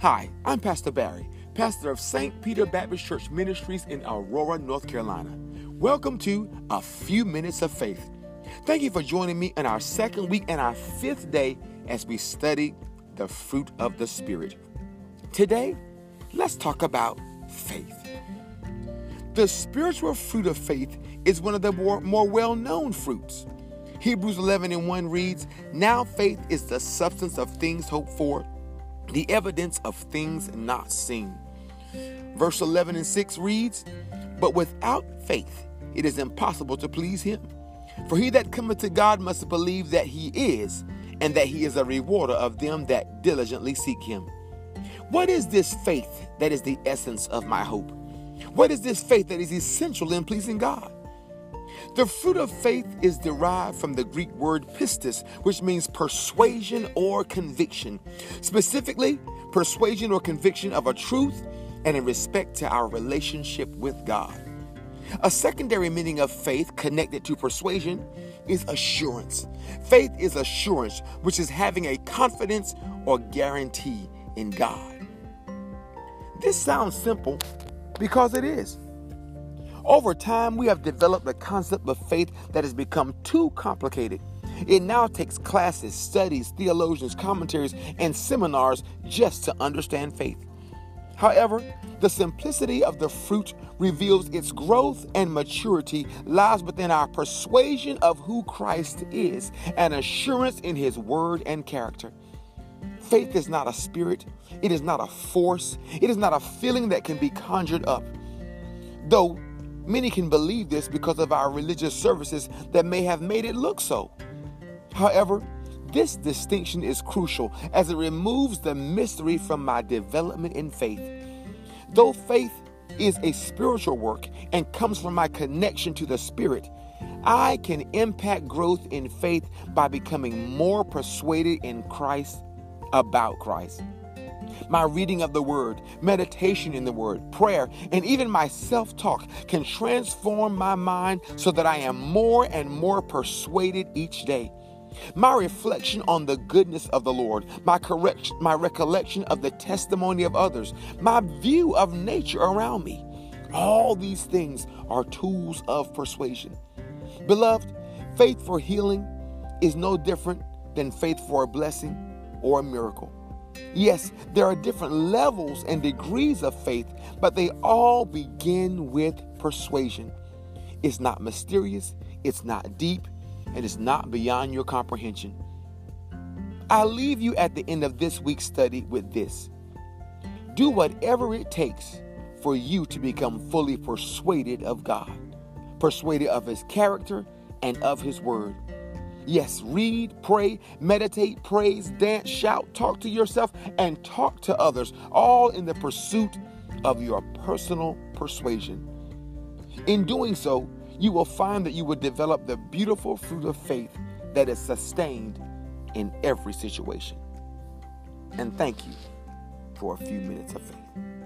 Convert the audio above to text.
Hi, I'm Pastor Barry, pastor of St. Peter Baptist Church Ministries in Aurora, North Carolina. Welcome to A Few Minutes of Faith. Thank you for joining me in our second week and our fifth day as we study the fruit of the Spirit. Today, let's talk about faith. The spiritual fruit of faith is one of the more, more well known fruits. Hebrews 11 and 1 reads, Now faith is the substance of things hoped for the evidence of things not seen. Verse 11 and 6 reads, But without faith it is impossible to please him. For he that cometh to God must believe that he is, and that he is a rewarder of them that diligently seek him. What is this faith that is the essence of my hope? What is this faith that is essential in pleasing God? The fruit of faith is derived from the Greek word pistis, which means persuasion or conviction. Specifically, persuasion or conviction of a truth and in respect to our relationship with God. A secondary meaning of faith connected to persuasion is assurance. Faith is assurance, which is having a confidence or guarantee in God. This sounds simple because it is. Over time, we have developed a concept of faith that has become too complicated. It now takes classes, studies, theologians, commentaries, and seminars just to understand faith. However, the simplicity of the fruit reveals its growth and maturity lies within our persuasion of who Christ is and assurance in his word and character. Faith is not a spirit, it is not a force, it is not a feeling that can be conjured up. Though Many can believe this because of our religious services that may have made it look so. However, this distinction is crucial as it removes the mystery from my development in faith. Though faith is a spiritual work and comes from my connection to the Spirit, I can impact growth in faith by becoming more persuaded in Christ about Christ my reading of the Word, meditation in the Word, prayer, and even my self talk can transform my mind so that I am more and more persuaded each day. My reflection on the goodness of the Lord, my correction, my recollection of the testimony of others, my view of nature around me. All these things are tools of persuasion. Beloved, faith for healing is no different than faith for a blessing or a miracle. Yes, there are different levels and degrees of faith, but they all begin with persuasion. It's not mysterious, it's not deep, and it's not beyond your comprehension. I leave you at the end of this week's study with this do whatever it takes for you to become fully persuaded of God, persuaded of His character and of His Word. Yes, read, pray, meditate, praise, dance, shout, talk to yourself, and talk to others, all in the pursuit of your personal persuasion. In doing so, you will find that you will develop the beautiful fruit of faith that is sustained in every situation. And thank you for a few minutes of faith.